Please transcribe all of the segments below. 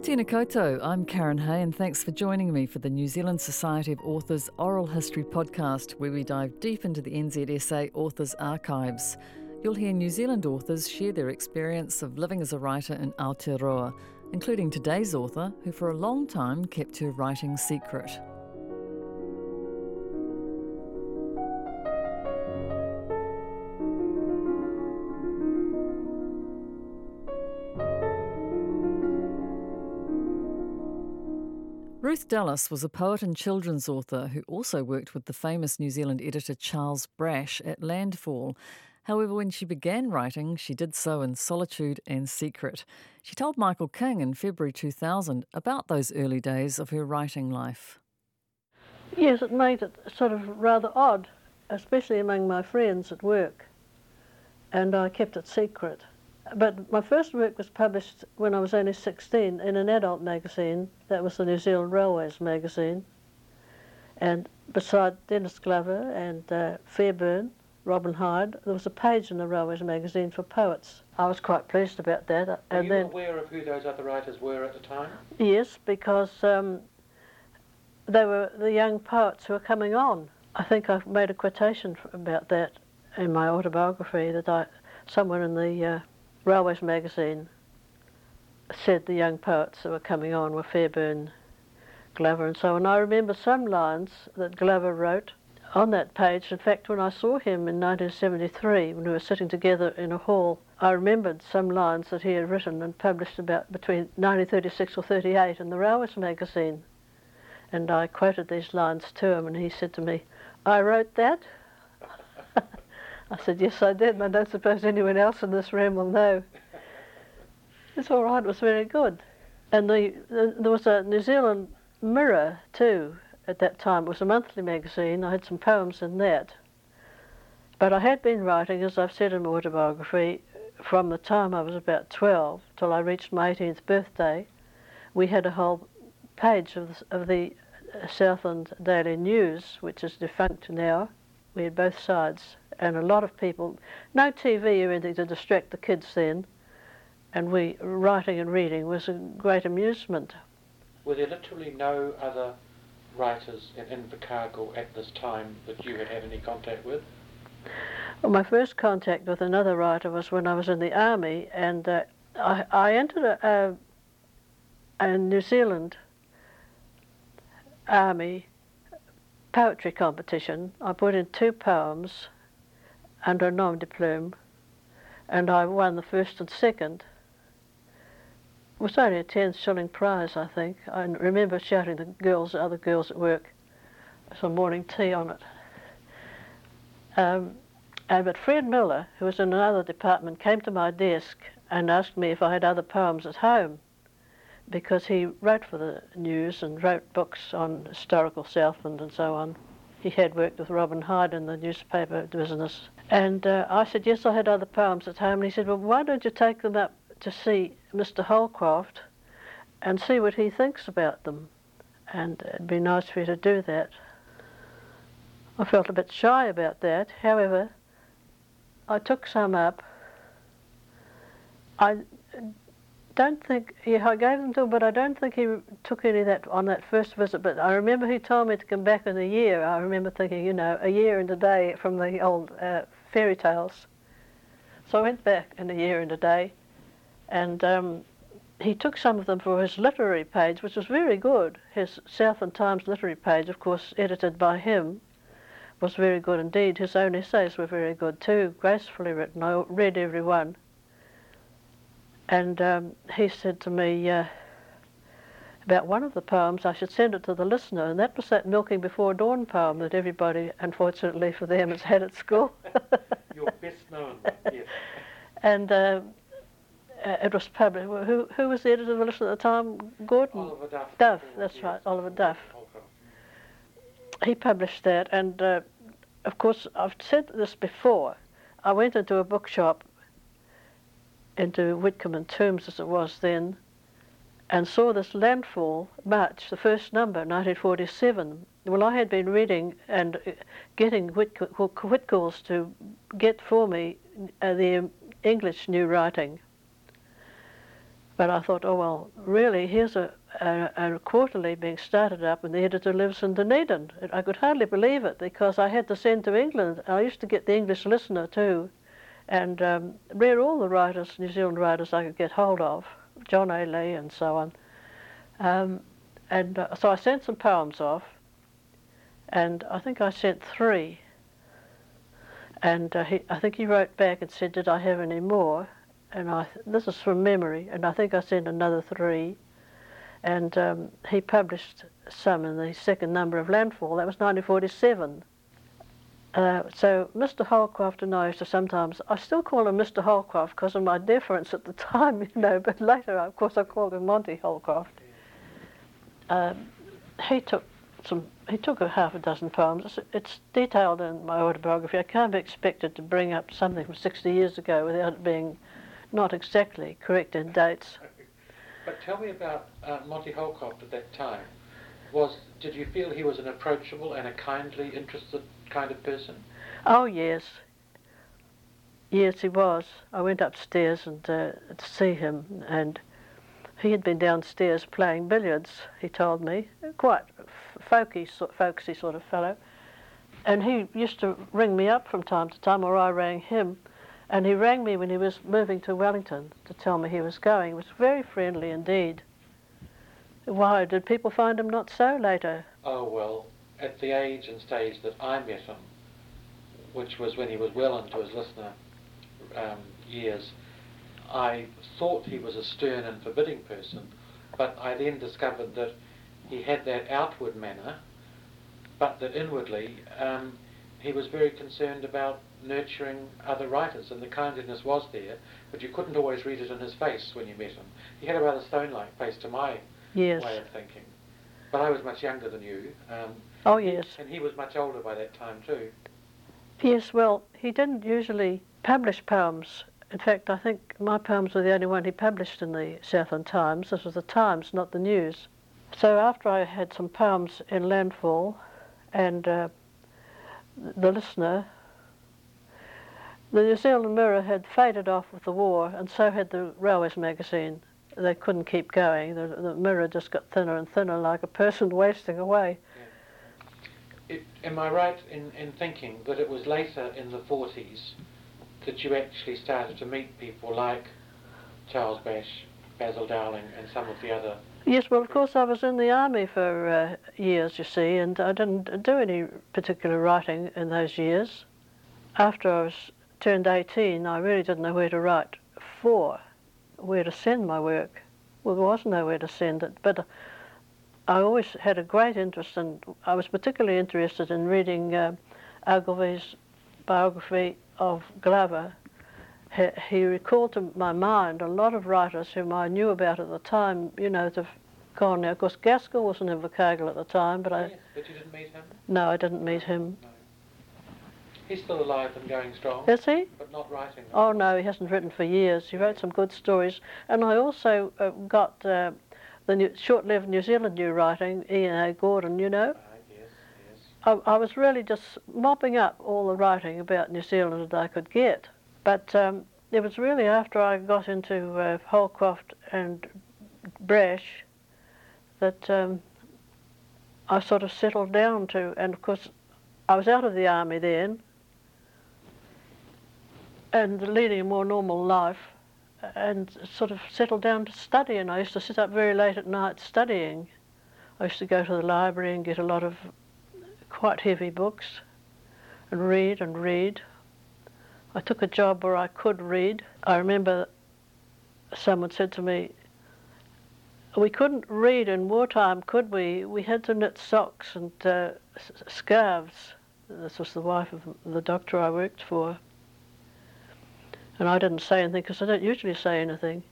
Tēnā I'm Karen Hay, and thanks for joining me for the New Zealand Society of Authors Oral History podcast, where we dive deep into the NZSA Authors Archives. You'll hear New Zealand authors share their experience of living as a writer in Aotearoa, including today's author, who for a long time kept her writing secret. Ruth Dallas was a poet and children's author who also worked with the famous New Zealand editor Charles Brasch at Landfall. However, when she began writing, she did so in solitude and secret. She told Michael King in February 2000 about those early days of her writing life. Yes, it made it sort of rather odd, especially among my friends at work, and I kept it secret. But my first work was published when I was only 16 in an adult magazine. That was the New Zealand Railways magazine. And beside Denis Glover and uh, Fairburn, Robin Hyde, there was a page in the Railways magazine for poets. I was quite pleased about that. Were and you then, aware of who those other writers were at the time? Yes, because um, they were the young poets who were coming on. I think I've made a quotation about that in my autobiography that I, somewhere in the uh, Railways magazine said the young poets that were coming on were Fairburn, Glover, and so on. I remember some lines that Glover wrote on that page. In fact, when I saw him in 1973, when we were sitting together in a hall, I remembered some lines that he had written and published about between 1936 or 38 in the Railways magazine. And I quoted these lines to him, and he said to me, I wrote that. I said, Yes, I did, and I don't suppose anyone else in this room will know. It's all right, it was very good. And the, the, there was a New Zealand Mirror, too, at that time. It was a monthly magazine. I had some poems in that. But I had been writing, as I've said in my autobiography, from the time I was about 12 till I reached my 18th birthday. We had a whole page of the, of the Southland Daily News, which is defunct now. We had both sides, and a lot of people. No TV or anything to distract the kids then, and we writing and reading was a great amusement. Were there literally no other writers in Invercargill at this time that you had had any contact with? Well, my first contact with another writer was when I was in the army, and uh, I, I entered a, a, a New Zealand army poetry competition. I put in two poems under a nom de plume, and I won the first and second. It was only a 10 shilling prize, I think. I remember shouting to the girls, other girls at work, some morning tea on it. Um, and, but Fred Miller, who was in another department, came to my desk and asked me if I had other poems at home because he wrote for the news and wrote books on historical Southland and so on. He had worked with Robin Hyde in the newspaper business. And uh, I said, yes, I had other poems at home. And he said, well, why don't you take them up to see Mr. Holcroft and see what he thinks about them? And it'd be nice for you to do that. I felt a bit shy about that. However, I took some up. I don't think, yeah, I gave them to him, but I don't think he took any of that on that first visit. But I remember he told me to come back in a year. I remember thinking, you know, a year and a day from the old uh, fairy tales. So I went back in a year and a day, and um, he took some of them for his literary page, which was very good. His Southland Times literary page, of course, edited by him, was very good indeed. His own essays were very good too, gracefully written. I read every one. And um, he said to me uh, about one of the poems, I should send it to the listener, and that was that Milking Before Dawn poem that everybody, unfortunately for them, has had at school. Your best known, yes. and uh, uh, it was published. Who, who was the editor of the listener at the time? Gordon? Oliver Duff. Duff, that's yes. right, Oliver Duff. He published that, and uh, of course, I've said this before. I went into a bookshop, into Whitcombe and Tombs as it was then, and saw this Landfall March, the first number, 1947. Well, I had been reading and uh, getting Whitc- Whitcoulls to get for me uh, the English new writing. But I thought, oh well, really, here's a, a, a quarterly being started up, and the editor lives in Dunedin. I could hardly believe it because I had to send to England. I used to get the English Listener too, and um, read all the writers, New Zealand writers I could get hold of, John A. Lee and so on. Um, and uh, so I sent some poems off, and I think I sent three. And uh, he, I think he wrote back and said, "Did I have any more?" And I, this is from memory, and I think I sent another three. And um, he published some in the second number of Landfall. That was 1947. Uh, so Mr. Holcroft and I used to sometimes, I still call him Mr. Holcroft because of my deference at the time, you know, but later, of course, I called him Monty Holcroft. Uh, he took some, he took a half a dozen poems. It's, it's, detailed in my autobiography. I can't be expected to bring up something from 60 years ago without it being not exactly correct in dates. But tell me about uh, Monty Holcroft at that time. Was did you feel he was an approachable and a kindly, interested kind of person? Oh yes, yes he was. I went upstairs and uh, to see him, and he had been downstairs playing billiards. He told me, quite folky, folksy sort of fellow, and he used to ring me up from time to time, or I rang him. And he rang me when he was moving to Wellington to tell me he was going. He was very friendly indeed. Why, did people find him not so later? Oh, well, at the age and stage that I met him, which was when he was well into his listener um, years, I thought he was a stern and forbidding person, but I then discovered that he had that outward manner, but that inwardly um, he was very concerned about nurturing other writers, and the kindliness was there, but you couldn't always read it in his face when you met him. He had a rather stone-like face to my yes. way of thinking. But I was much younger than you. Um, oh, yes. And he was much older by that time, too. Yes, well, he didn't usually publish poems. In fact, I think my poems were the only one he published in the Southland Times. This was the Times, not the News. So after I had some poems in Landfall and uh, the Listener, the New Zealand Mirror had faded off with the war, and so had the Railways magazine. They couldn't keep going. The, the Mirror just got thinner and thinner, like a person wasting away. It, am I right in, in thinking that it was later in the 40s that you actually started to meet people like Charles Brasch, Basil Dowling, and some of the other Yes, well, of course, I was in the army for uh, years, you see, and I didn't do any particular writing in those years. After I was turned 18, I really didn't know where to write for, where to send my work. Well, there was nowhere to send it, but I always had a great interest, and I was particularly interested in reading uh, Ogilvie's biography of Glover. He, he recalled to my mind a lot of writers whom I knew about at the time, you know, have gone now. Of course, Gaskell wasn't in Invercargill at the time, but I... Yes, but you didn't meet him? No, I didn't meet him. No. He's still alive and going strong. Is he? But not writing. Oh no, he hasn't written for years. He wrote some good stories, and I also uh, got uh, the new, short-lived New Zealand new writing, Ian A. Gordon. You know. yes, yes. I, I, was really just mopping up all the writing about New Zealand that I could get, but um, it was really after I got into uh, Holcroft and Brasch that um, I sort of settled down to, and of course I was out of the army then and leading a more normal life and sort of settled down to study. And I used to sit up very late at night studying. I used to go to the library and get a lot of quite heavy books and read and read. I took a job where I could read. I remember someone said to me, we couldn't read in wartime, could we? We had to knit socks and uh, scarves. This was the wife of the doctor I worked for. And I didn't say anything because I don't usually say anything.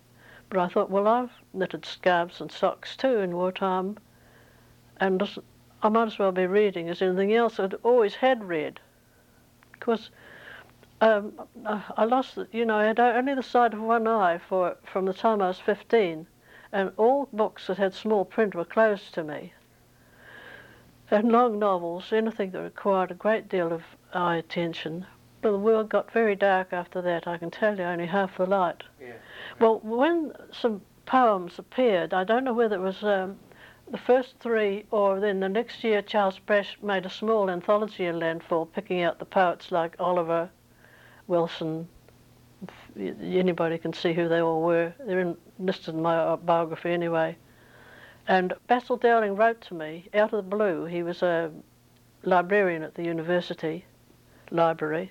But I thought, well, I've knitted scarves and socks too in wartime, and I might as well be reading as anything else. I'd always had read. Because um, I lost, you know, I had only the sight of one eye for from the time I was 15, and all books that had small print were closed to me. And long novels, anything that required a great deal of eye attention, well, the world got very dark after that. I can tell you, only half the light. Yeah. Well, when some poems appeared. I don't know whether it was um, the first three or then the next year Charles Brasch made a small anthology in Landfall, picking out the poets like Oliver, Wilson. Anybody can see who they all were. They're in, listed in my biography anyway. And Basil Dowling wrote to me out of the blue. He was a librarian at the university library.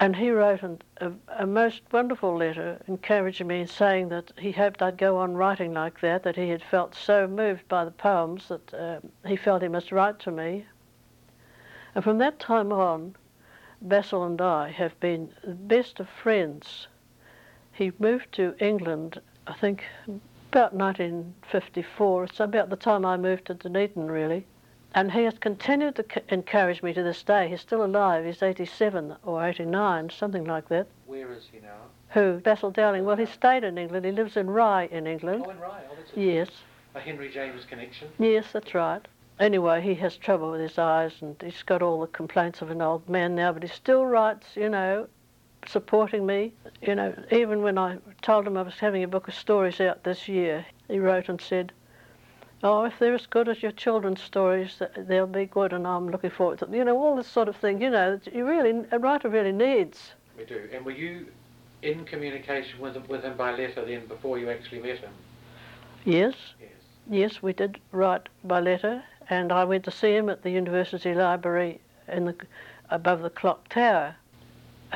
And he wrote an, a, a, most wonderful letter encouraging me, and saying that he hoped I'd go on writing like that, that he had felt so moved by the poems that uh, he felt he must write to me. And from that time on, Basil and I have been the best of friends. He moved to England, I think, about 1954. It's about the time I moved to Dunedin, really. And he has continued to encourage me to this day. He's still alive. He's 87 or 89, something like that. Where is he now? Who? Basil Dowling. Well, he stayed in England. He lives in Rye in England. Oh, in Rye. Oh, that's yes. A Henry James connection. Yes, that's right. Anyway, he has trouble with his eyes and he's got all the complaints of an old man now, but he still writes, you know, supporting me. You know, even when I told him I was having a book of stories out this year, he wrote and said, Oh, if they're as good as your children's stories, they'll be good, and I'm looking forward to them. You know, all this sort of thing. You know, you really a writer really needs. We do. And were you in communication with him, with him by letter then before you actually met him? Yes. Yes. Yes, we did write by letter, and I went to see him at the university library in the above the clock tower.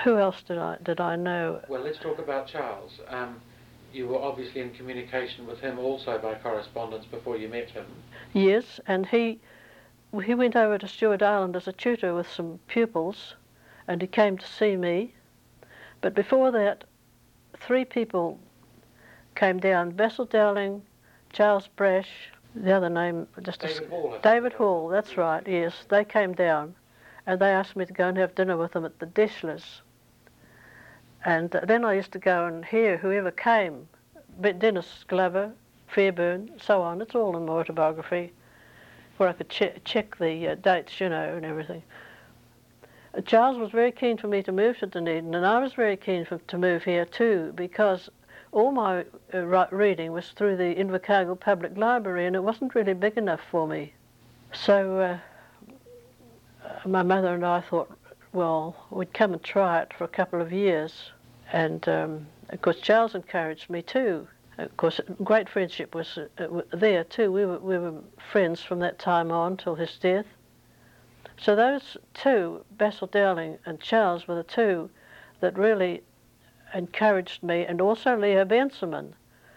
Who else did I did I know? Well, let's talk about Charles. Um, you were obviously in communication with him also by correspondence before you met him. Yes, and he he went over to Stewart Island as a tutor with some pupils, and he came to see me. But before that, three people came down: Basil Dowling, Charles Brasch, the other name just David Hall. David Hall. That's right. Yes, they came down, and they asked me to go and have dinner with them at the Deschlers. And then I used to go and hear whoever came, Denis Glover, Fairburn, so on. It's all in my autobiography, where I could che- check the uh, dates, you know, and everything. Uh, Charles was very keen for me to move to Dunedin, and I was very keen for, to move here too, because all my uh, reading was through the Invercargill Public Library, and it wasn't really big enough for me. So uh, my mother and I thought, well, we'd come and try it for a couple of years. And um, of course, Charles encouraged me too. Of course, great friendship was uh, there too. We were, we were friends from that time on till his death. So those two, Basil Dowling and Charles, were the two that really encouraged me, and also Leo Bensemann,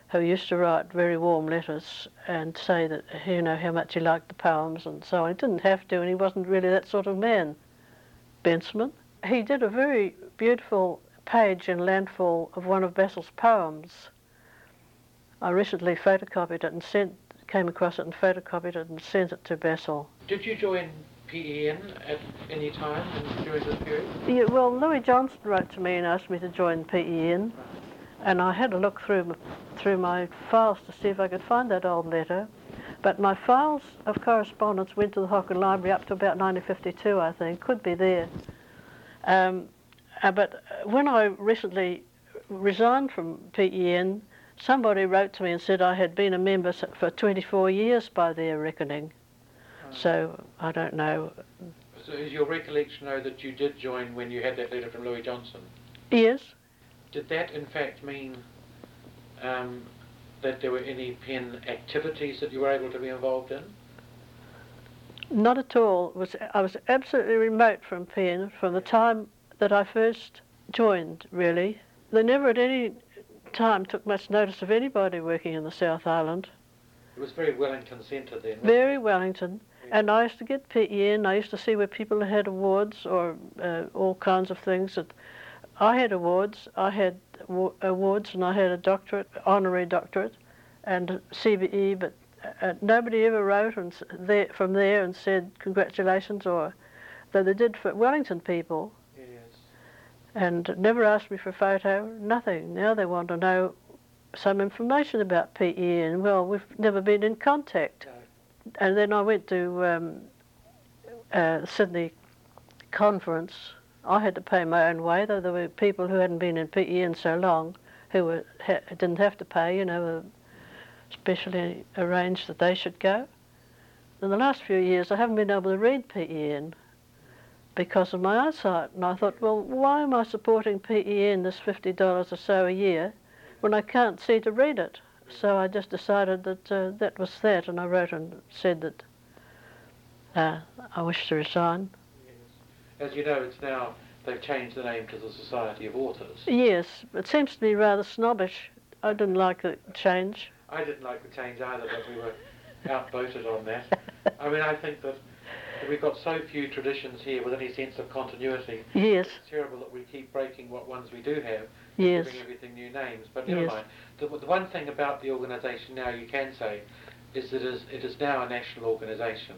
who used to write very warm letters and say that you know how much he liked the poems and so on. He didn't have to, and he wasn't really that sort of man. Bensemann. He did a very beautiful page in Landfall of one of Basil's poems. I recently photocopied it and sent, came across it and photocopied it and sent it to Basil. Did you join PEN at any time during this period? Yeah, well, Louis Johnson wrote to me and asked me to join PEN, and I had a look through through my files to see if I could find that old letter. But my files of correspondence went to the Hocken Library up to about 1952, I think. Could be there. Um, uh, but when I recently resigned from PEN, somebody wrote to me and said I had been a member for 24 years by their reckoning. Oh. So I don't know. So is your recollection, though, that you did join when you had that letter from Louis Johnson? Yes. Did that, in fact, mean um, that there were any pen activities that you were able to be involved in? Not at all. was I was absolutely remote from pen from the time that I first joined, really. They never at any time took much notice of anybody working in the South Island. It was very Wellington centre then. Very Wellington. And I used to get PEN. I used to see where people had awards or uh, all kinds of things. That I had awards. I had awards, and I had a doctorate, honorary doctorate, and CBE. But uh, nobody ever wrote and there, from there and said congratulations, or though they did for Wellington people and never asked me for a photo, nothing. Now they want to know some information about PE, and Well, we've never been in contact. And then I went to um, uh, Sydney conference. I had to pay my own way, though there were people who hadn't been in PEN so long who were, ha, didn't have to pay, you know, specially arranged that they should go. In the last few years, I haven't been able to read PEN because of my eyesight. And I thought, well, why am I supporting PEN, this $50 or so a year, when I can't see to read it? So I just decided that uh, that was that, and I wrote and said that uh, I wish to resign. As you know, it's now, they've changed the name to the Society of Authors. Yes, it seems to me rather snobbish. I didn't like the change. I didn't like the change either, but we were outvoted on that. I mean, I think that we've got so few traditions here with any sense of continuity. Yes. It's terrible that we keep breaking what ones we do have, yes. giving everything new names. But never Yes. mind. The, the one thing about the organisation now you can say is that it is, it is now a national organisation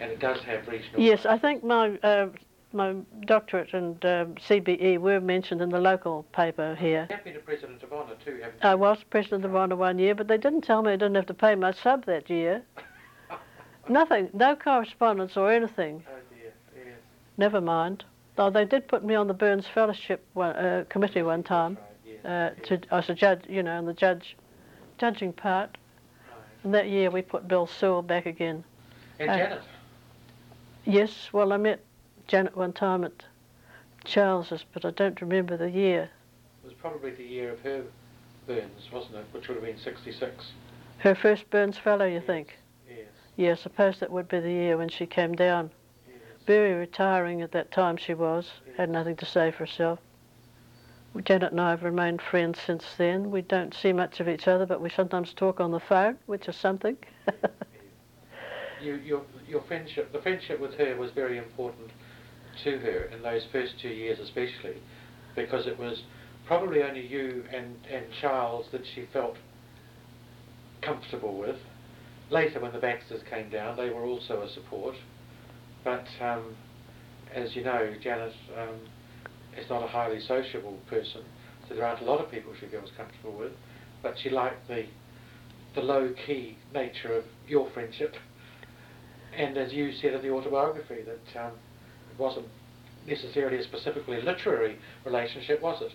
and it does have regional. Yes, I think my uh, my doctorate and uh, CBE were mentioned in the local paper here. You have been a president of honour too, haven't I was president of honour one year, but they didn't tell me I didn't have to pay my sub that year. Nothing, no correspondence or anything. Oh dear, yes. Never mind. Though they did put me on the Burns Fellowship one, uh, committee one time. Right, yes, Uh, to, as a judge, you know, in the judge judging part. right. And that year we put Bill Sewell back again. And Uh, Janet, Yes, well, I met Janet one time at Charles's, but I don't remember the year. it was probably the year of her burns, wasn't it? Which would have been 66. Her first Burns Fellow, you think? Yes, Yeah, I suppose that would be the year when she came down. yes. Very retiring at that time she was, had nothing to say for herself. Janet and I have remained friends since then. We don't see much of each other, but we sometimes talk on the phone, which is something. You, your, your friendship, the friendship with her was very important to her in those first two years especially, because it was probably only you and, and Charles that she felt comfortable with. Later when the Baxters came down, they were also a support. But um, as you know, Janet um, is not a highly sociable person, so there aren't a lot of people she feels comfortable with. But she liked the the low key nature of your friendship, and as you said in the autobiography, that um, wasn't necessarily a specifically literary relationship, was it?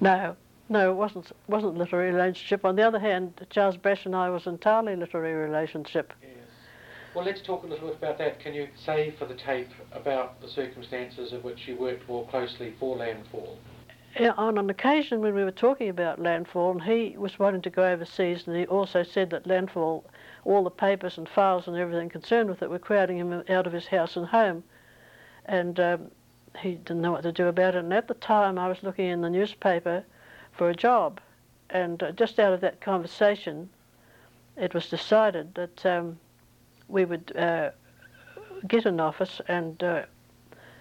no, no, it wasn't wasn't literary relationship. On the other hand, Charles Brasch and I was entirely literary relationship. Yes. Well, let's talk a little bit about that. Can you say for the tape about the circumstances in which you worked more closely for Landfall? Yeah, on an occasion when we were talking about landfall, and he was wanting to go overseas, and he also said that landfall, all the papers and files and everything concerned with it were crowding him out of his house and home, and um, he didn't know what to do about it. And at the time, I was looking in the newspaper for a job, and uh, just out of that conversation, it was decided that um, we would uh, get an office and. Uh,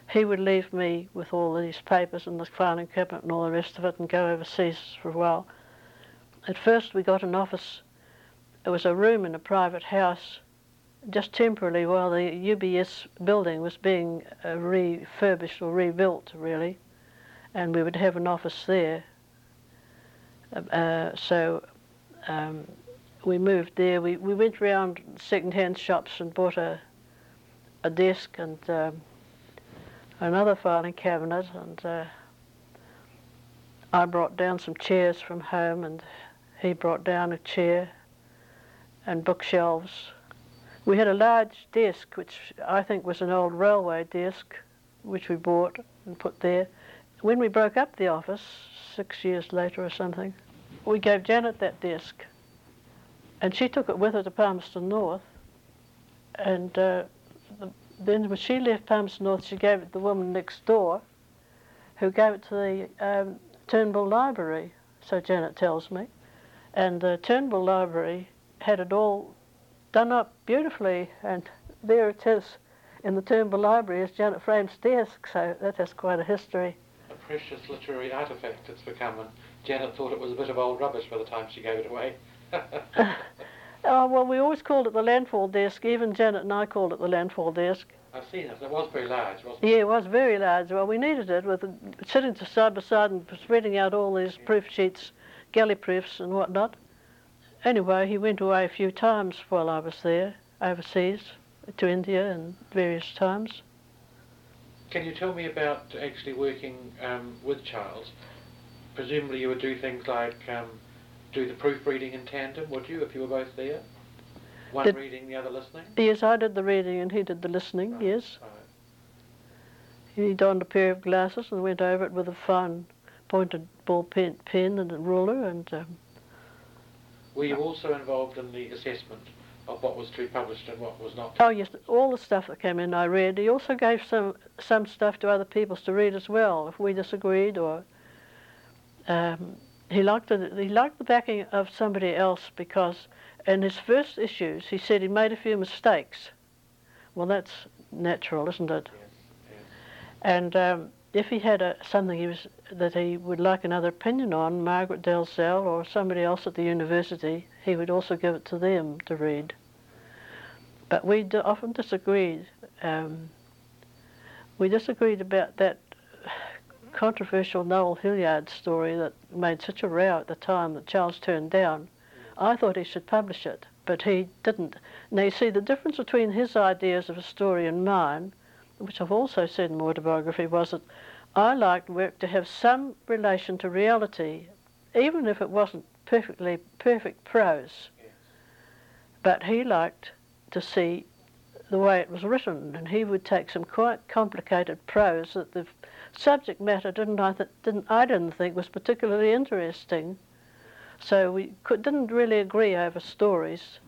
he would leave me with all these papers and the filing cabinet and all the rest of it and go overseas for a while. At first we got an office, it was a room in a private house, just temporarily while the UBS building was being uh, refurbished or rebuilt really, and we would have an office there. Uh, so um, we moved there. We, we went round second-hand shops and bought a, a desk and um, another filing cabinet and uh, I brought down some chairs from home and he brought down a chair and bookshelves. We had a large desk which I think was an old railway desk which we bought and put there. When we broke up the office, six years later or something, we gave Janet that desk and she took it with her to Palmerston North and uh, the then when she left Palmerston North, she gave it to the woman next door, who gave it to the um, Turnbull Library, so Janet tells me. And the Turnbull Library had it all done up beautifully, and there it is in the Turnbull Library is Janet Frame's desk, so that has quite a history. A precious literary artifact it's become, and Janet thought it was a bit of old rubbish by the time she gave it away. Oh, well, we always called it the landfall desk. Even Janet and I called it the landfall desk. I've seen it. It was very large, wasn't it? Yeah, it was very large. Well, we needed it with sitting side by side and spreading out all these proof sheets, galley proofs and whatnot. Anyway, he went away a few times while I was there, overseas, to India and various times. Can you tell me about actually working um, with Charles? presumably you would do things like um, do the proofreading in tandem, would you, if you were both there? One Did- reading, the other listening? Yes, I did the reading and he did the listening, Right, yes. right. He donned a pair of glasses and went over it with a fine pointed ball pen, pen and a ruler and um, Were you also involved in the assessment of what was to be published and what was not? Oh yes, all the stuff that came in I read. He also gave some some stuff to other people to read as well, if we disagreed or. Um, he liked it. He liked the backing of somebody else because in his first issues he said he made a few mistakes. Well, that's natural, isn't it? Yes, yes. And um, if he had a, something he was that he would like another opinion on, Margaret Dalziel or somebody else at the university, he would also give it to them to read. But we d- often disagreed. Um, we disagreed about that controversial Noel Hilliard story that made such a row at the time that Charles turned down. I thought he should publish it, but he didn't. Now, you see, the difference between his ideas of a story and mine which I've also said in my autobiography, was that I liked work to have some relation to reality, even if it wasn't perfectly perfect prose. Yes. But he liked to see the way it was written, and he would take some quite complicated prose that the subject matter didn't I th- didn't I didn't think was particularly interesting. So we could, didn't really agree over stories,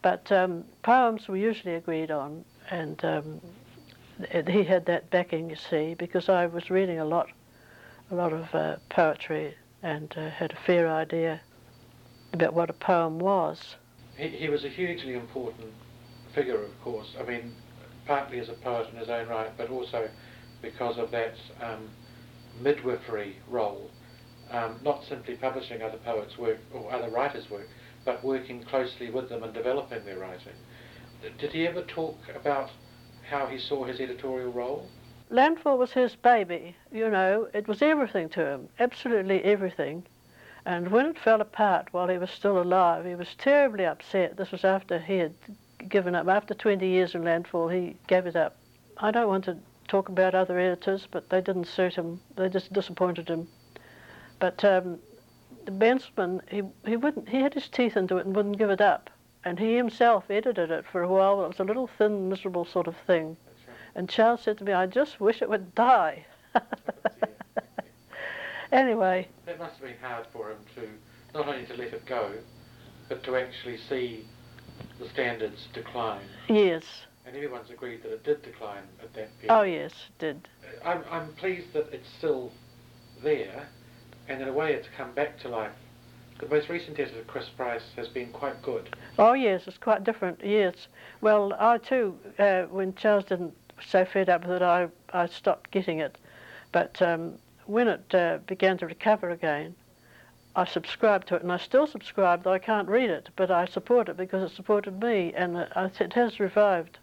but um, poems we usually agreed on, and um, he had that backing, you see, because I was reading a lot, a lot of uh, poetry, and uh, had a fair idea about what a poem was. He, he was a hugely important figure, of course. I mean, partly as a poet in his own right, but also because of that um, midwifery role. Um, not simply publishing other poets' work or other writers' work, but working closely with them and developing their writing. Did he ever talk about how he saw his editorial role? Landfall was his baby, you know, it was everything to him, absolutely everything. And when it fell apart while he was still alive, he was terribly upset. This was after he had given up. After 20 years in Landfall, he gave it up. I don't want to talk about other editors, but they didn't suit him. They just disappointed him. But um, the Bensemann, he, he, wouldn't, he had his teeth into it and wouldn't give it up. And he himself edited it for a while. It was a little thin, miserable sort of thing. Right. And Charles said to me, I just wish it would die. anyway, That must have been hard for him to not only to let it go, but to actually see the standards decline. yes. And everyone's agreed that it did decline at that period. Oh, yes, it did. I'm, I'm pleased that it's still there, and in a way it's come back to life. The most recent editor, Chris Price, has been quite good. Oh, yes, it's quite different, yes. Well, I too, uh, when Charles didn't so fed up with it, I, I stopped getting it. But um, when it uh, began to recover again, I subscribed to it, and I still subscribe, though I can't read it, but I support it because it supported me, and it, it has revived.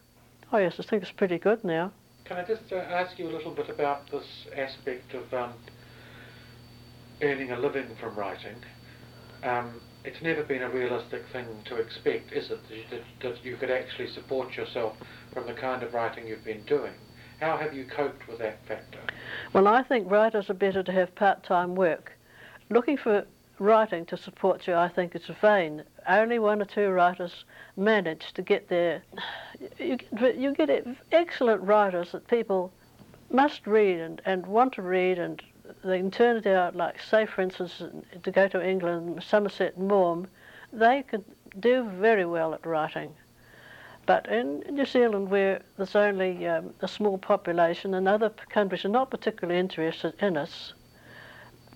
Oh, yes, I think it's pretty good now. Can I just uh, ask you a little bit about this aspect of um, earning a living from writing? Um, it's never been a realistic thing to expect, is it, that you, that, you could actually support yourself from the kind of writing you've been doing? How have you coped with that factor? Well, I think writers are better to have part-time work. Looking for writing to support you, I think, is vain. Only one or two writers manage to get there. You you get excellent writers that people must read and, and want to read, and they can turn it out. Like, say, for instance, to go to England, Somerset and Maugham, they could do very well at writing. But in New Zealand, where there's only um, a small population and other countries are not particularly interested in us,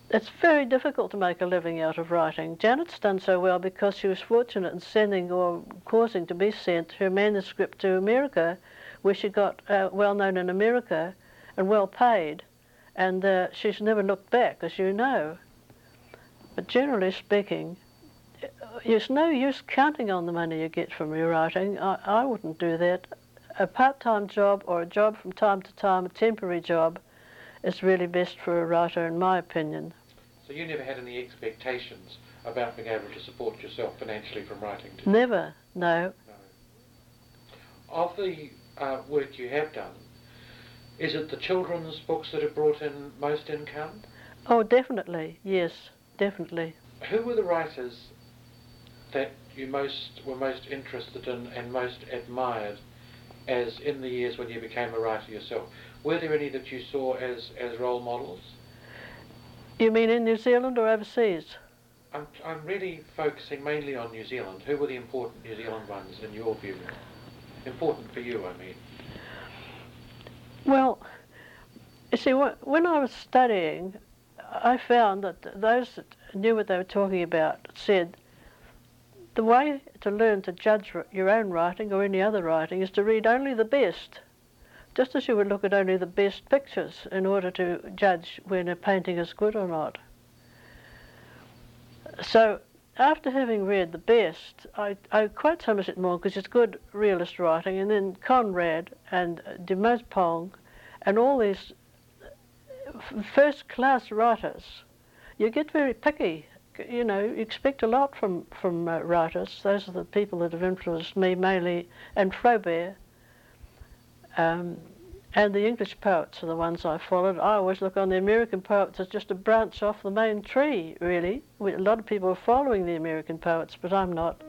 it's very difficult to make a living out of writing. Janet's done so well because she was fortunate in sending or causing to be sent her manuscript to America, where she got uh, well known in America and well paid. And uh, she's never looked back, as you know. But generally speaking, it's no use counting on the money you get from your writing. I, I wouldn't do that. A part-time job or a job from time to time, a temporary job, is really best for a writer, in my opinion. So you never had any expectations about being able to support yourself financially from writing? Never, no. No. Of the uh, work you have done, is it the children's books that have brought in most income? Oh, definitely, yes, definitely. Who were the writers that you most were most interested in and most admired as in the years when you became a writer yourself? Were there any that you saw as, as role models? You mean in New Zealand or overseas? I'm, I'm really focusing mainly on New Zealand. Who were the important New Zealand ones in your view? Important for you, I mean. Well, you see, when I was studying, I found that those that knew what they were talking about said the way to learn to judge your own writing or any other writing is to read only the best, just as you would look at only the best pictures in order to judge when a painting is good or not. So after having read the best, I, I quote Somerset Maugham because it's good realist writing, and then Conrad and de Maupassant and all these first-class writers. You get very picky you know, you expect a lot from from uh, writers. Those are the people that have influenced me mainly, and Flaubert. Um, and the English poets are the ones I followed. I always look on the American poets as just a branch off the main tree, really. A lot of people are following the American poets, but I'm not.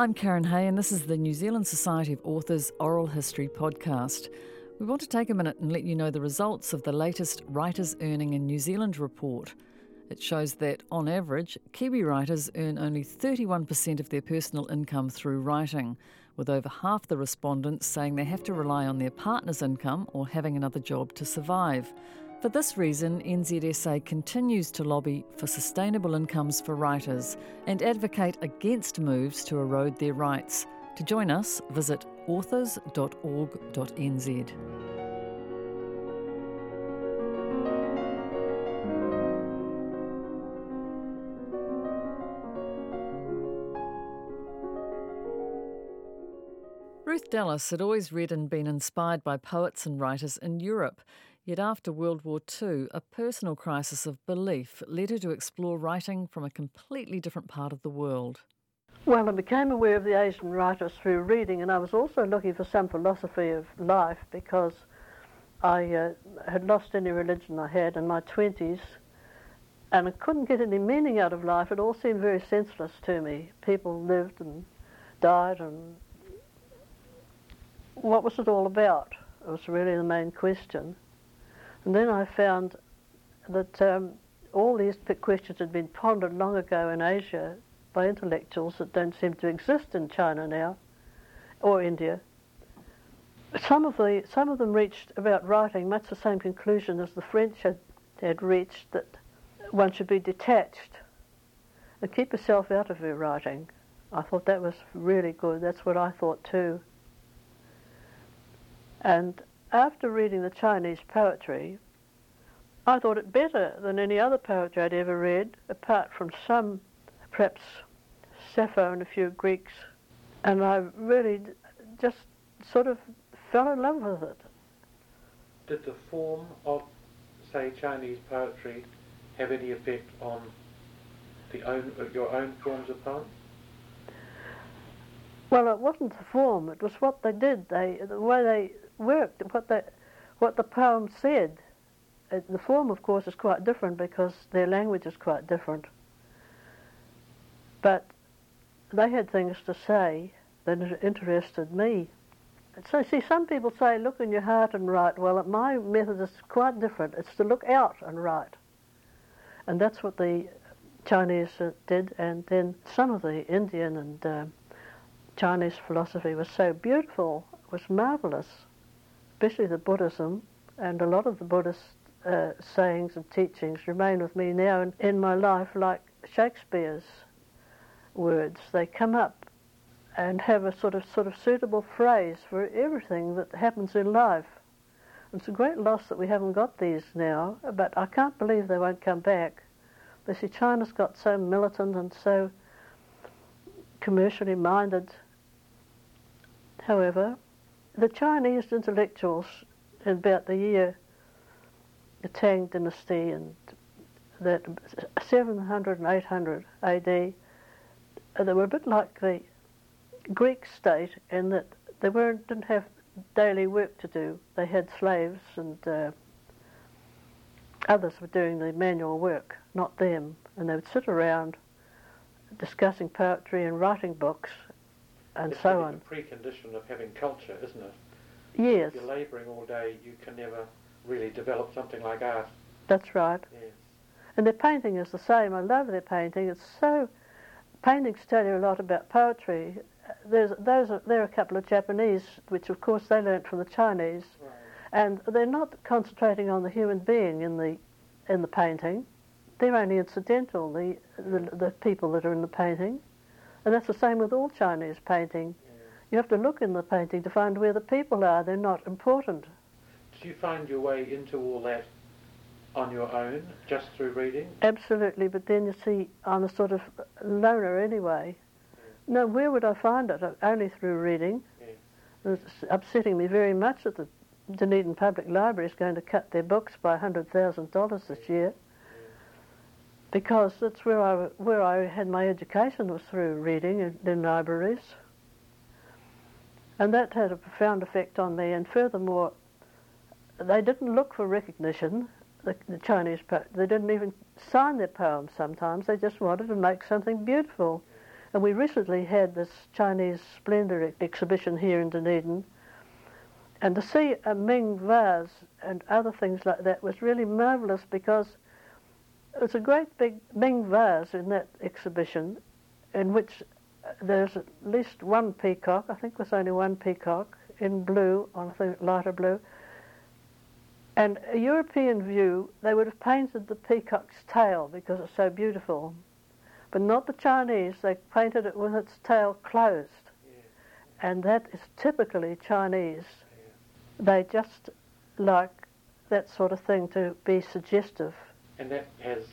I'm Karen Hay, and this is the New Zealand Society of Authors Oral History podcast. We want to take a minute and let you know the results of the latest Writers Earning in New Zealand report. It shows that, on average, Kiwi writers earn only 31% of their personal income through writing, with over half the respondents saying they have to rely on their partner's income or having another job to survive. For this reason, NZSA continues to lobby for sustainable incomes for writers and advocate against moves to erode their rights. To join us, visit authors.org.nz. Ruth Dallas had always read and been inspired by poets and writers in Europe. Yet after World War II, a personal crisis of belief led her to explore writing from a completely different part of the world. Well, I became aware of the Asian writers through reading, and I was also looking for some philosophy of life because I uh, had lost any religion I had in my 20s and I couldn't get any meaning out of life. It all seemed very senseless to me. People lived and died, and what was it all about? It was really the main question. And then I found that um, all these questions had been pondered long ago in Asia by intellectuals that don't seem to exist in China now or India. Some of, the, some of them reached about writing much the same conclusion as the French had, had reached that one should be detached and keep yourself out of your writing. I thought that was really good. That's what I thought too. And after reading the Chinese poetry, I thought it better than any other poetry I'd ever read, apart from some, perhaps Sappho and a few Greeks. And I really just sort of fell in love with it. Did the form of, say, Chinese poetry have any effect on the own, your own forms of poems? Well, it wasn't the form; it was what they did. They, the way they worked, what the, what the poem said. Uh, the form, of course, is quite different because their language is quite different. But they had things to say that interested me. So, see, some people say, look in your heart and write. Well, my method is quite different. It's to look out and write. And that's what the Chinese uh, did. And then some of the Indian and uh, Chinese philosophy was so beautiful, was marvelous especially the Buddhism, and a lot of the Buddhist uh, sayings and teachings remain with me now in, in my life like Shakespeare's words. They come up and have a sort of sort of suitable phrase for everything that happens in life. It's a great loss that we haven't got these now, but I can't believe they won't come back. But see, China's got so militant and so commercially minded. However, the Chinese intellectuals in about the year the Tang dynasty and that 700 and 800 AD, they were a bit like the Greek state in that they weren't didn't have daily work to do. They had slaves and uh, others were doing the manual work, not them. And they would sit around discussing poetry and writing books and it's so on. It's a precondition of having culture, isn't it? Yes. If you're labouring all day, you can never really develop something like art. That's right. Yes. And their painting is the same. I love their painting. It's so. Paintings tell you a lot about poetry. There's those. Are, there are a couple of Japanese, which of course they learnt from the Chinese, Right. and they're not concentrating on the human being in the in the painting. They're only incidental. The the, the people that are in the painting, and that's the same with all Chinese painting. Yeah. You have to look in the painting to find where the people are. They're not important. Did you find your way into all that on your own, just through reading? Absolutely, but then you see, I'm a sort of loner anyway. No, where would I find it? Only through reading. Yes. It's upsetting me very much that the Dunedin Public Library is going to cut their books by $100,000 this year because that's where I, where I had my education was through reading in, in libraries. And that had a profound effect on me. And furthermore, they didn't look for recognition, the, the Chinese, they didn't even sign their poems sometimes. They just wanted to make something beautiful. And we recently had this Chinese Splendor ex- exhibition here in Dunedin. And to see a Ming vase and other things like that was really marvellous because was a great big Ming vase in that exhibition in which uh, there's at least one peacock, I think there's only one peacock, in blue, on a lighter blue. And a European view, they would have painted the peacock's tail because it's so beautiful. But not the Chinese, they painted it with its tail closed. Yeah. And that is typically Chinese. Yeah. They just like that sort of thing to be suggestive. And that has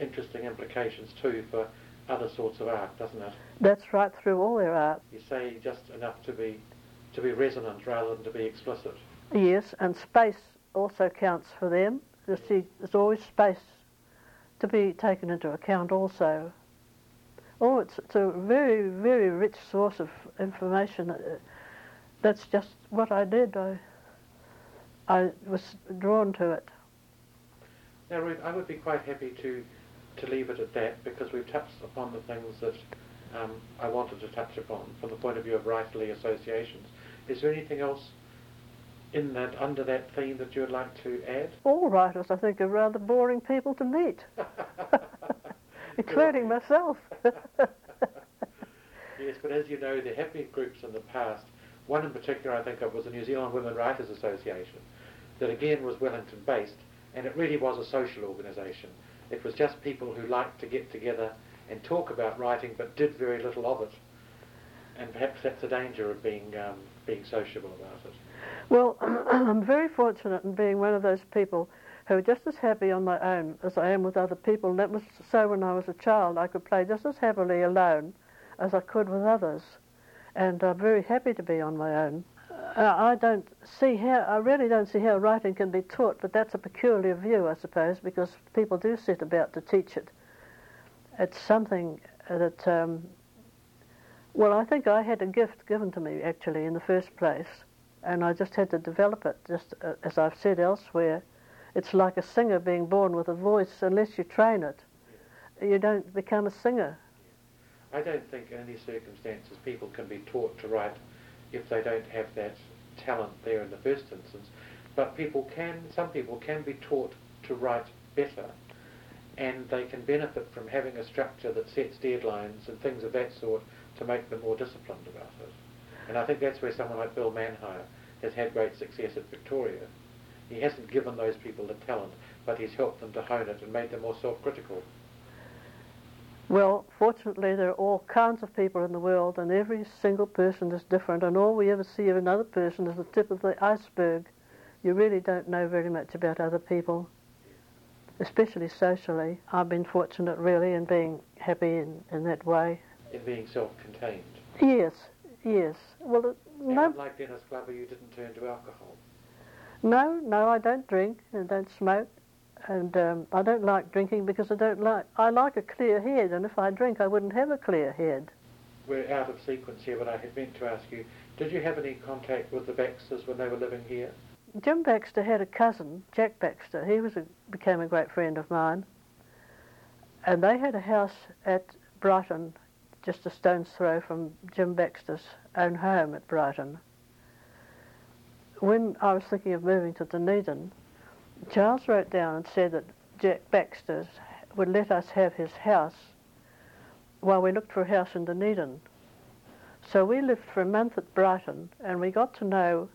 interesting implications too for other sorts of art, doesn't it? That's right through all their art. You say just enough to be to be resonant rather than to be explicit. Yes, and space also counts for them. You see, there's always space to be taken into account also. Oh, it's, it's a very, very rich source of information. Uh, That's just what I did. I, I was drawn to it. Now, Ruth, I would be quite happy to to leave it at that because we've touched upon the things that um, I wanted to touch upon from the point of view of writerly associations. Is there anything else in that under that theme that you would like to add? All writers, I think, are rather boring people to meet, including myself. Yes, but as you know, there have been groups in the past. One in particular I think of was the New Zealand Women Writers Association, that again was Wellington based, and it really was a social organisation. It was just people who liked to get together and talk about writing, but did very little of it. And perhaps that's the danger of being um, being sociable about it. Well, I'm very fortunate in being one of those people who are just as happy on my own as I am with other people. And that was so when I was a child. I could play just as happily alone as I could with others. And I'm very happy to be on my own. Uh, I don't see how, I really don't see how writing can be taught, but that's a peculiar view, I suppose, because people do set about to teach it. It's something that, um, well, I think I had a gift given to me, actually, in the first place and I just had to develop it. Just uh, as I've said elsewhere, it's like a singer being born with a voice. Unless you train it, you don't become a singer. I don't think in any circumstances people can be taught to write if they don't have that talent there in the first instance. But people can, some people can be taught to write better and they can benefit from having a structure that sets deadlines and things of that sort to make them more disciplined about it. And I think that's where someone like Bill Manhire has had great success at Victoria. He hasn't given those people the talent, but he's helped them to hone it and made them more self-critical. Well, fortunately, there are all kinds of people in the world, and every single person is different, and all we ever see of another person is the tip of the iceberg. You really don't know very much about other people, especially socially. I've been fortunate, really, in being happy in, in that way. In being self-contained. Yes, yes. Well, it- And no, unlike Denis Glover, you didn't turn to alcohol. No, no, I don't drink and don't smoke, and um, I don't like drinking because I don't like. I like a clear head, and if I drink, I wouldn't have a clear head. We're out of sequence here, but I had meant to ask you: Did you have any contact with the Baxters when they were living here? Jim Baxter had a cousin, Jack Baxter. He was a, became a great friend of mine, and they had a house at Brighton, just a stone's throw from Jim Baxter's own home at Brighton when I was thinking of moving to Dunedin, Charles wrote down and said that Jack Baxter would let us have his house while we looked for a house in Dunedin. So we lived for a month at Brighton and we got to know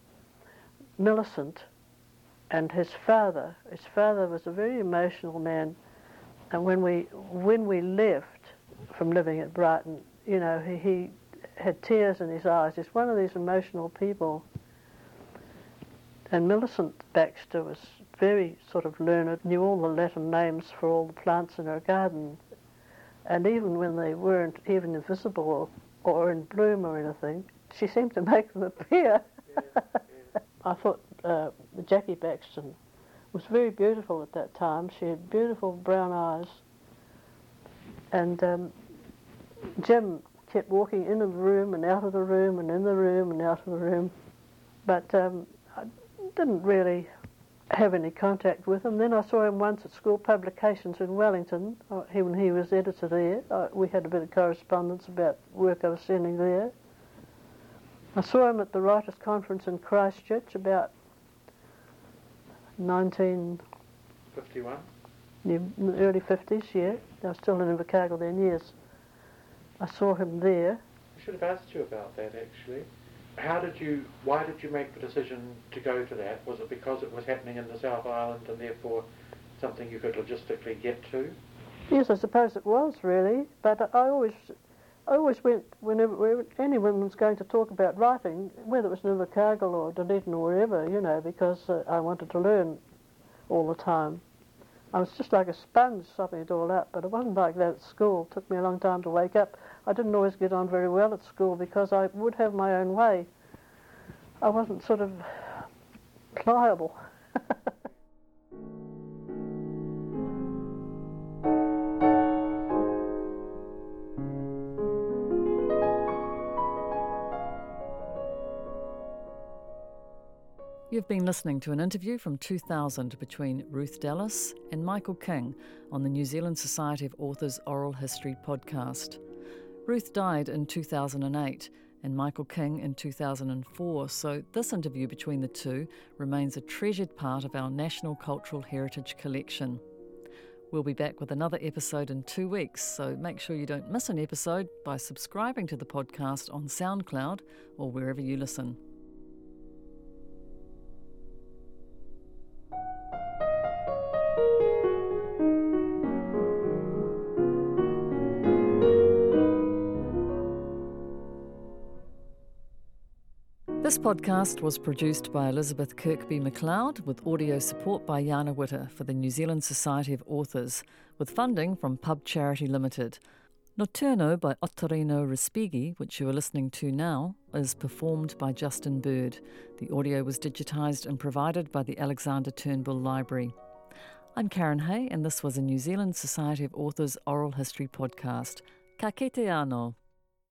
Millicent and his father. His father was a very emotional man and when we when we left from living at Brighton, you know, he, he had tears in his eyes. He's one of these emotional people. And Millicent Baxter was very sort of learned, knew all the Latin names for all the plants in her garden. And even when they weren't even visible or, in bloom or anything, she seemed to make them appear. Yeah, yeah. I thought uh, Jackie Baxter was very beautiful at that time. She had beautiful brown eyes. And um, Jim kept walking in the room and out of the room and in the room and out of the room. But um, didn't really have any contact with him. Then I saw him once at school publications in Wellington uh, when he was editor there. Uh, we had a bit of correspondence about work I was sending there. I saw him at the Writers' Conference in Christchurch about 1951. early 50s, yeah. I was still in Invercargill then, yes. I saw him there. I should have asked you about that actually how did you, why did you make the decision to go to that? Was it because it was happening in the South Island and therefore something you could logistically get to? Yes, I suppose it was really, but I always, I always went whenever anyone was going to talk about writing, whether it was in Invercargill or Dunedin or wherever, you know, because uh, I wanted to learn all the time. I was just like a sponge sopping it all up, but it wasn't like that at school. It took me a long time to wake up. I didn't always get on very well at school because I would have my own way. I wasn't sort of pliable. You've been listening to an interview from 2000 between Ruth Dallas and Michael King on the New Zealand Society of Authors Oral History podcast. Ruth died in 2008 and Michael King in 2004, so this interview between the two remains a treasured part of our National Cultural Heritage Collection. We'll be back with another episode in two weeks, so make sure you don't miss an episode by subscribing to the podcast on SoundCloud or wherever you listen. Podcast was produced by Elizabeth Kirkby McLeod with audio support by Jana Witter for the New Zealand Society of Authors, with funding from Pub Charity Limited. Notturno by Ottorino Respighi, which you are listening to now, is performed by Justin Bird. The audio was digitised and provided by the Alexander Turnbull Library. I'm Karen Hay, and this was a New Zealand Society of Authors oral history podcast. Ka anō.